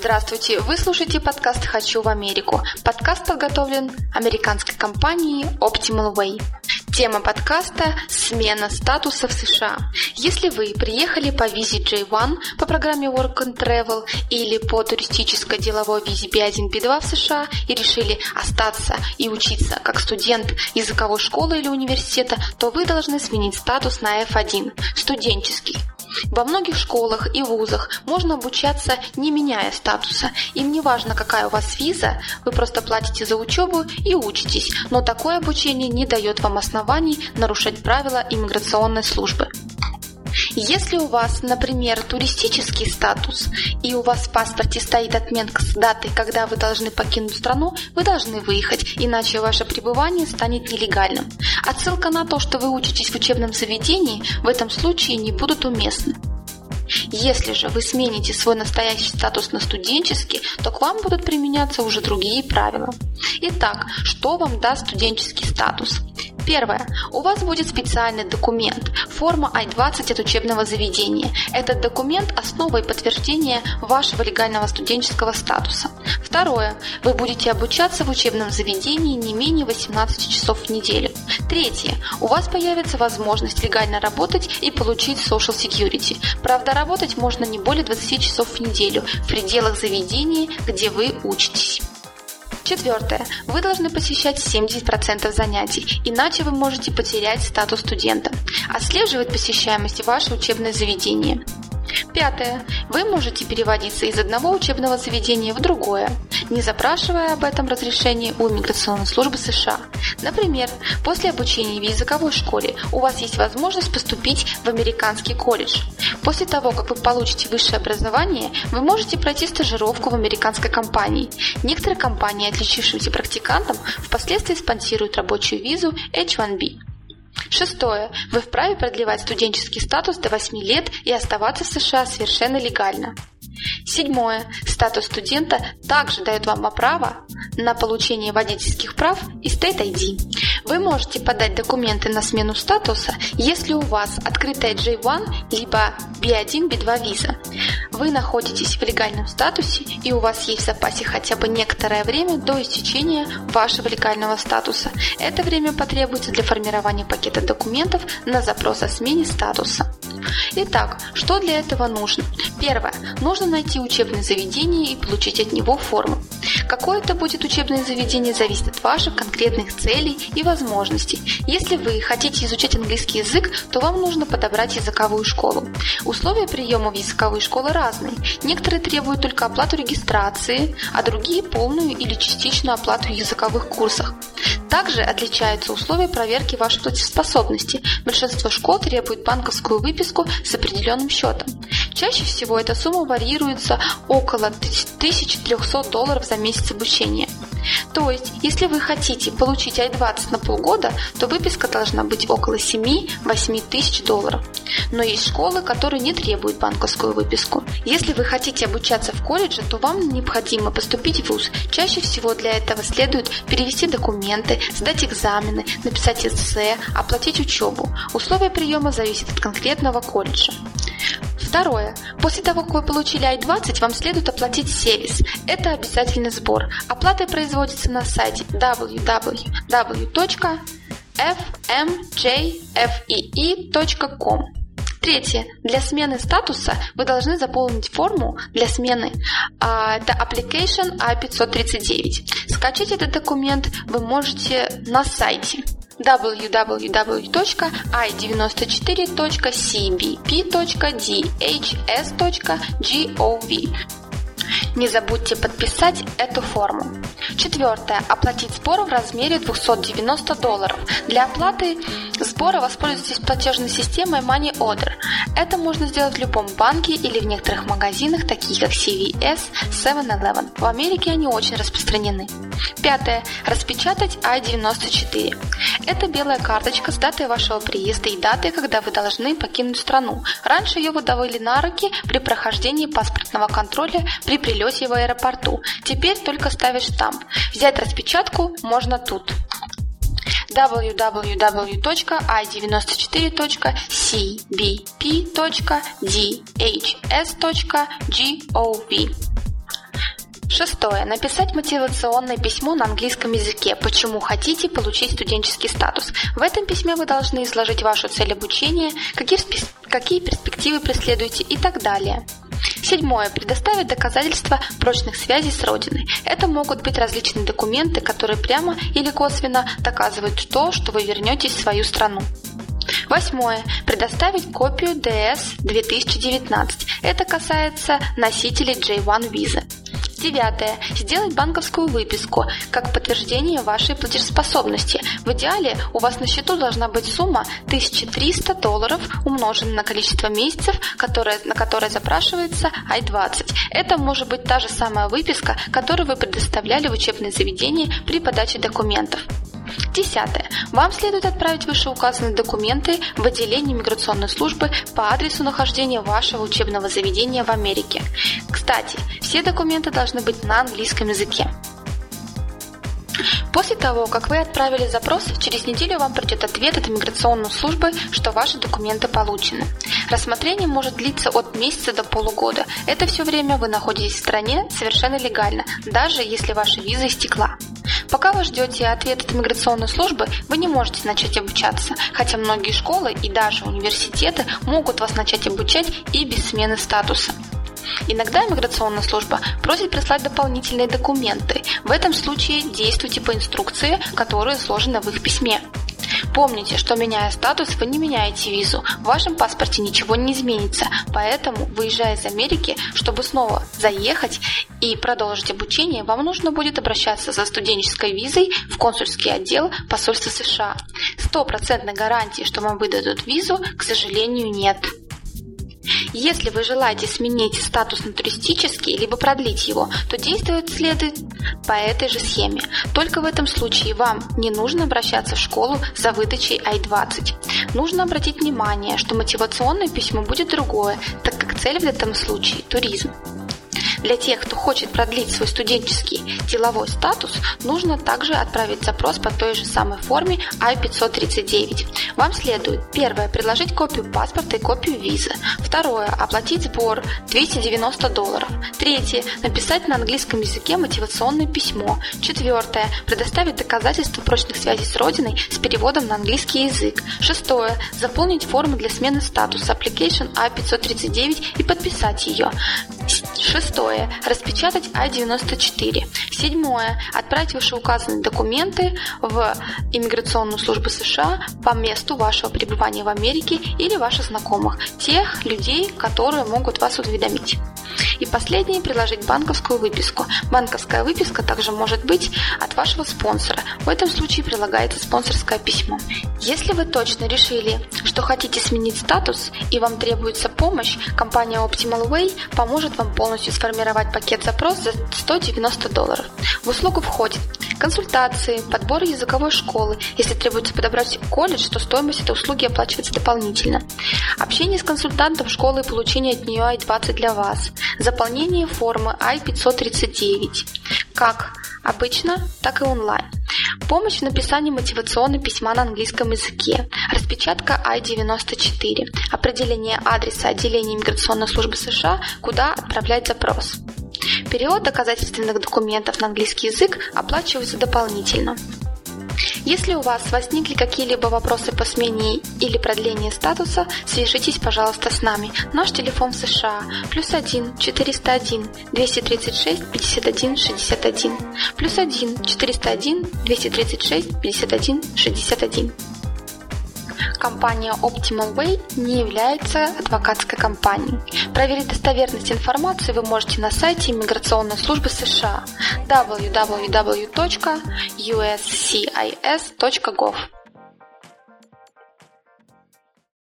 Здравствуйте, вы слушаете подкаст «Хочу в Америку». Подкаст подготовлен американской компанией Optimal Way. Тема подкаста – смена статуса в США. Если вы приехали по визе J1 по программе Work and Travel или по туристической деловой визе B1, B2 в США и решили остаться и учиться как студент языковой школы или университета, то вы должны сменить статус на F1 – студенческий. Во многих школах и вузах можно обучаться не меняя статуса. Им не важно, какая у вас виза, вы просто платите за учебу и учитесь, но такое обучение не дает вам оснований нарушать правила иммиграционной службы. Если у вас, например, туристический статус, и у вас в паспорте стоит отметка с датой, когда вы должны покинуть страну, вы должны выехать, иначе ваше пребывание станет нелегальным. Отсылка на то, что вы учитесь в учебном заведении, в этом случае не будут уместны. Если же вы смените свой настоящий статус на студенческий, то к вам будут применяться уже другие правила. Итак, что вам даст студенческий статус? Первое. У вас будет специальный документ, форма I-20 от учебного заведения. Этот документ – основа и подтверждение вашего легального студенческого статуса. Второе. Вы будете обучаться в учебном заведении не менее 18 часов в неделю. Третье. У вас появится возможность легально работать и получить Social Security. Правда, работать можно не более 20 часов в неделю в пределах заведения, где вы учитесь. Четвертое. Вы должны посещать 70% занятий, иначе вы можете потерять статус студента. Отслеживает посещаемость ваше учебное заведение. Пятое. Вы можете переводиться из одного учебного заведения в другое, не запрашивая об этом разрешение у иммиграционной службы США. Например, после обучения в языковой школе у вас есть возможность поступить в американский колледж. После того, как вы получите высшее образование, вы можете пройти стажировку в американской компании. Некоторые компании, отличившимся практикантам, впоследствии спонсируют рабочую визу H1B. Шестое. Вы вправе продлевать студенческий статус до 8 лет и оставаться в США совершенно легально. Седьмое. Статус студента также дает вам право на получение водительских прав и State ID. Вы можете подать документы на смену статуса, если у вас открытая J1 либо B1, B2 виза. Вы находитесь в легальном статусе и у вас есть в запасе хотя бы некоторое время до истечения вашего легального статуса. Это время потребуется для формирования пакета документов на запрос о смене статуса. Итак, что для этого нужно? Первое. Нужно найти учебное заведение и получить от него форму. Какое это будет учебное заведение, зависит от ваших конкретных целей и возможностей. Если вы хотите изучать английский язык, то вам нужно подобрать языковую школу. Условия приема в языковые школы разные. Некоторые требуют только оплату регистрации, а другие полную или частичную оплату в языковых курсах. Также отличаются условия проверки вашей платежеспособности. Большинство школ требует банковскую выписку с определенным счетом. Чаще всего эта сумма варьируется около 1300 долларов за месяц обучения. То есть, если вы хотите получить I-20 на полгода, то выписка должна быть около 7-8 тысяч долларов. Но есть школы, которые не требуют банковскую выписку. Если вы хотите обучаться в колледже, то вам необходимо поступить в ВУЗ. Чаще всего для этого следует перевести документы, сдать экзамены, написать эссе, оплатить учебу. Условия приема зависят от конкретного колледжа. Второе. После того, как вы получили I-20, вам следует оплатить сервис. Это обязательный сбор. Оплата производится на сайте www.fmjfee.com. Третье. Для смены статуса вы должны заполнить форму для смены. А, это Application A539. Скачать этот документ вы можете на сайте www.i90.4.cbp.dhs.gov. Не забудьте подписать эту форму. Четвертое. Оплатить сбор в размере 290 долларов. Для оплаты сбора воспользуйтесь платежной системой Money Order. Это можно сделать в любом банке или в некоторых магазинах, такие как CVS, 7-Eleven. В Америке они очень распространены. Пятое. Распечатать I-94. Это белая карточка с датой вашего приезда и датой, когда вы должны покинуть страну. Раньше ее выдавали на руки при прохождении паспортного контроля при прилете в аэропорту. Теперь только ставишь штамп. Взять распечатку можно тут www.i94.cbp.dhs.gov Шестое. Написать мотивационное письмо на английском языке, почему хотите получить студенческий статус. В этом письме вы должны изложить вашу цель обучения, какие, какие перспективы преследуете и так далее. Седьмое. Предоставить доказательства прочных связей с Родиной. Это могут быть различные документы, которые прямо или косвенно доказывают то, что вы вернетесь в свою страну. Восьмое. Предоставить копию DS 2019. Это касается носителей J1 визы. Девятое. Сделать банковскую выписку как подтверждение вашей платежеспособности. В идеале у вас на счету должна быть сумма 1300 долларов, умноженная на количество месяцев, которое, на которое запрашивается I-20. Это может быть та же самая выписка, которую вы предоставляли в учебное заведение при подаче документов. Десятое. Вам следует отправить вышеуказанные документы в отделение миграционной службы по адресу нахождения вашего учебного заведения в Америке. Кстати, все документы должны быть на английском языке. После того, как вы отправили запрос, через неделю вам придет ответ от иммиграционной службы, что ваши документы получены. Рассмотрение может длиться от месяца до полугода. Это все время вы находитесь в стране совершенно легально, даже если ваша виза истекла. Пока вы ждете ответ от иммиграционной службы, вы не можете начать обучаться, хотя многие школы и даже университеты могут вас начать обучать и без смены статуса. Иногда иммиграционная служба просит прислать дополнительные документы. В этом случае действуйте по инструкции, которая изложена в их письме. Помните, что меняя статус, вы не меняете визу. В вашем паспорте ничего не изменится. Поэтому, выезжая из Америки, чтобы снова заехать и продолжить обучение, вам нужно будет обращаться за студенческой визой в консульский отдел посольства США. Стопроцентной гарантии, что вам выдадут визу, к сожалению, нет. Если вы желаете сменить статус на туристический, либо продлить его, то действовать следует по этой же схеме. Только в этом случае вам не нужно обращаться в школу за выдачей I-20. Нужно обратить внимание, что мотивационное письмо будет другое, так как цель в этом случае – туризм. Для тех, кто хочет продлить свой студенческий деловой статус, нужно также отправить запрос по той же самой форме I-539. Вам следует первое – предложить копию паспорта и копию визы. Второе – оплатить сбор 290 долларов. Третье – написать на английском языке мотивационное письмо. Четвертое – предоставить доказательства прочных связей с Родиной с переводом на английский язык. Шестое – заполнить форму для смены статуса Application I-539 и подписать ее. Шестое. Распечатать А-94. Седьмое. Отправить вышеуказанные документы в иммиграционную службу США по месту вашего пребывания в Америке или ваших знакомых, тех людей, которые могут вас уведомить. И последнее – приложить банковскую выписку. Банковская выписка также может быть от вашего спонсора. В этом случае прилагается спонсорское письмо. Если вы точно решили, что хотите сменить статус и вам требуется помощь, компания Optimal Way поможет вам полностью сформировать пакет запрос за 190 долларов. В услугу входит консультации, подбор языковой школы. Если требуется подобрать колледж, то стоимость этой услуги оплачивается дополнительно. Общение с консультантом школы и получение от нее I-20 для вас. Заполнение формы I-539. Как обычно, так и онлайн. Помощь в написании мотивационного письма на английском языке. Распечатка I-94. Определение адреса отделения иммиграционной службы США, куда отправлять запрос. Перевод доказательственных документов на английский язык оплачивается дополнительно. Если у вас возникли какие-либо вопросы по смене или продлению статуса, свяжитесь, пожалуйста, с нами. Наш телефон в США плюс 1 401 236 51 61 плюс 1 401 236 51 61. Компания Optimal Way не является адвокатской компанией. Проверить достоверность информации вы можете на сайте иммиграционной службы США www.uscis.gov.